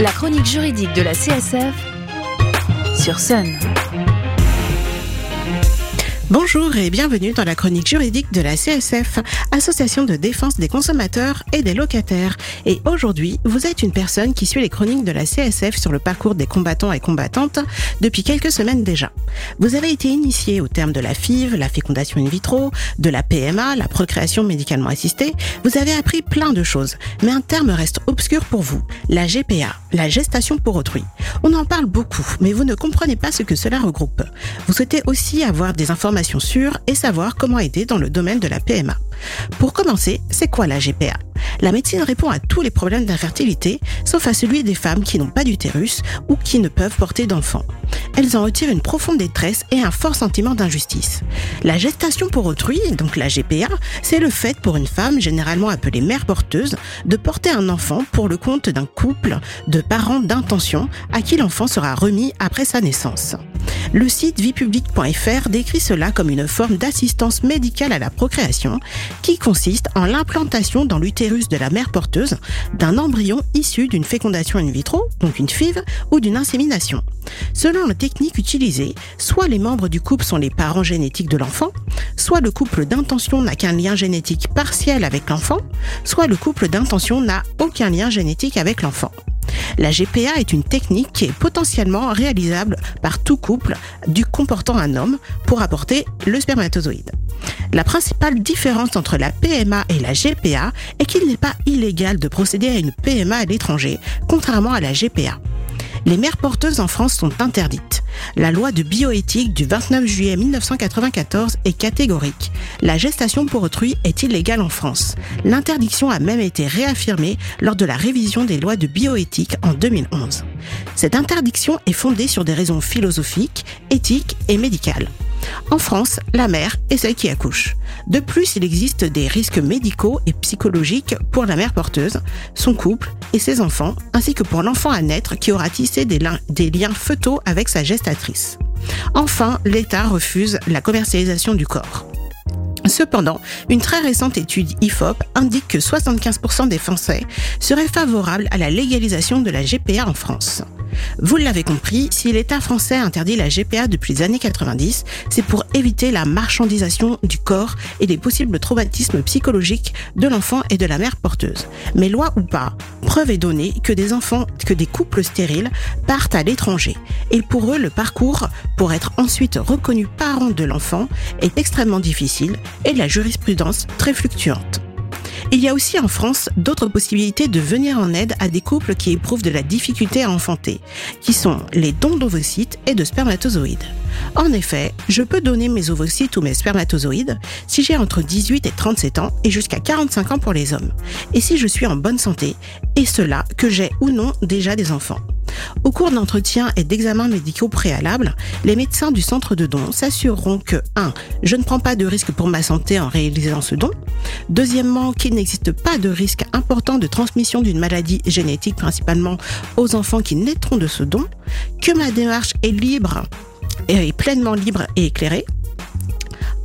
La chronique juridique de la CSF sur Sun. Bonjour et bienvenue dans la chronique juridique de la CSF, Association de défense des consommateurs et des locataires. Et aujourd'hui, vous êtes une personne qui suit les chroniques de la CSF sur le parcours des combattants et combattantes depuis quelques semaines déjà. Vous avez été initié au terme de la FIV, la fécondation in vitro, de la PMA, la procréation médicalement assistée. Vous avez appris plein de choses, mais un terme reste obscur pour vous, la GPA, la gestation pour autrui. On en parle beaucoup, mais vous ne comprenez pas ce que cela regroupe. Vous souhaitez aussi avoir des informations sûres et savoir comment aider dans le domaine de la PMA. Pour commencer, c'est quoi la GPA La médecine répond à tous les problèmes d'infertilité, sauf à celui des femmes qui n'ont pas d'utérus ou qui ne peuvent porter d'enfants. Elles en retirent une profonde détresse et un fort sentiment d'injustice. La gestation pour autrui, donc la GPA, c'est le fait pour une femme, généralement appelée mère porteuse, de porter un enfant pour le compte d'un couple de parents d'intention à qui l'enfant sera remis après sa naissance. Le site viepublique.fr décrit cela comme une forme d'assistance médicale à la procréation qui consiste en l'implantation dans l'utérus de la mère porteuse d'un embryon issu d'une fécondation in vitro, donc une FIV, ou d'une insémination. Selon la technique utilisée, soit les membres du couple sont les parents génétiques de l'enfant, soit le couple d'intention n'a qu'un lien génétique partiel avec l'enfant, soit le couple d'intention n'a aucun lien génétique avec l'enfant. La GPA est une technique qui est potentiellement réalisable par tout couple du comportant un homme pour apporter le spermatozoïde. La principale différence entre la PMA et la GPA est qu'il n'est pas illégal de procéder à une PMA à l'étranger, contrairement à la GPA. Les mères porteuses en France sont interdites. La loi de bioéthique du 29 juillet 1994 est catégorique. La gestation pour autrui est illégale en France. L'interdiction a même été réaffirmée lors de la révision des lois de bioéthique en 2011. Cette interdiction est fondée sur des raisons philosophiques, éthiques et médicales. En France, la mère est celle qui accouche. De plus, il existe des risques médicaux et psychologiques pour la mère porteuse, son couple et ses enfants, ainsi que pour l'enfant à naître qui aura tissé des, liens fœtaux avec sa gestatrice. Enfin, l'État refuse la commercialisation du corps. Cependant, une très récente étude IFOP indique que 75% des Français seraient favorables à la légalisation de la GPA en France. Vous l'avez compris, si l'État français interdit la GPA depuis les années 90, c'est pour éviter la marchandisation du corps et les possibles traumatismes psychologiques de l'enfant et de la mère porteuse. Mais loi ou pas, preuve est donnée que des enfants, que des couples stériles partent à l'étranger. Et pour eux, le parcours pour être ensuite reconnu parent de l'enfant est extrêmement difficile et la jurisprudence très fluctuante. Il y a aussi en France d'autres possibilités de venir en aide à des couples qui éprouvent de la difficulté à enfanter, qui sont les dons d'ovocytes et de spermatozoïdes. En effet, je peux donner mes ovocytes ou mes spermatozoïdes si j'ai entre 18 et 37 ans et jusqu'à 45 ans pour les hommes, et si je suis en bonne santé, et cela que j'ai ou non déjà des enfants. Au cours d'entretiens et d'examens médicaux préalables, les médecins du centre de don s'assureront que 1. Je ne prends pas de risque pour ma santé en réalisant ce don. Deuxièmement, qu'il n'existe pas de risque important de transmission d'une maladie génétique principalement aux enfants qui naîtront de ce don. Que ma démarche est libre et pleinement libre et éclairée.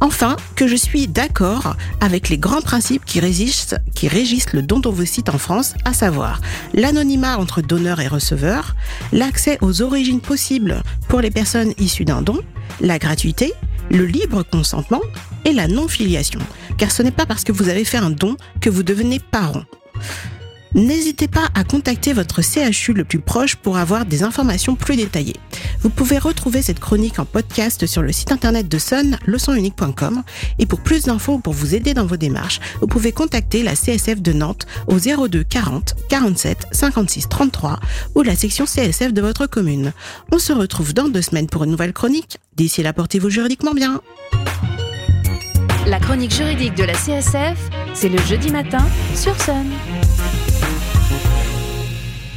Enfin, que je suis d'accord avec les grands principes qui régissent, qui régissent le don d'ovocytes en France, à savoir l'anonymat entre donneur et receveur, l'accès aux origines possibles pour les personnes issues d'un don, la gratuité, le libre consentement et la non-filiation. Car ce n'est pas parce que vous avez fait un don que vous devenez parent. N'hésitez pas à contacter votre CHU le plus proche pour avoir des informations plus détaillées. Vous pouvez retrouver cette chronique en podcast sur le site internet de Sun, leçonunique.com. Et pour plus d'infos ou pour vous aider dans vos démarches, vous pouvez contacter la CSF de Nantes au 02 40 47 56 33 ou la section CSF de votre commune. On se retrouve dans deux semaines pour une nouvelle chronique. D'ici là, portez-vous juridiquement bien. La chronique juridique de la CSF, c'est le jeudi matin sur Sun.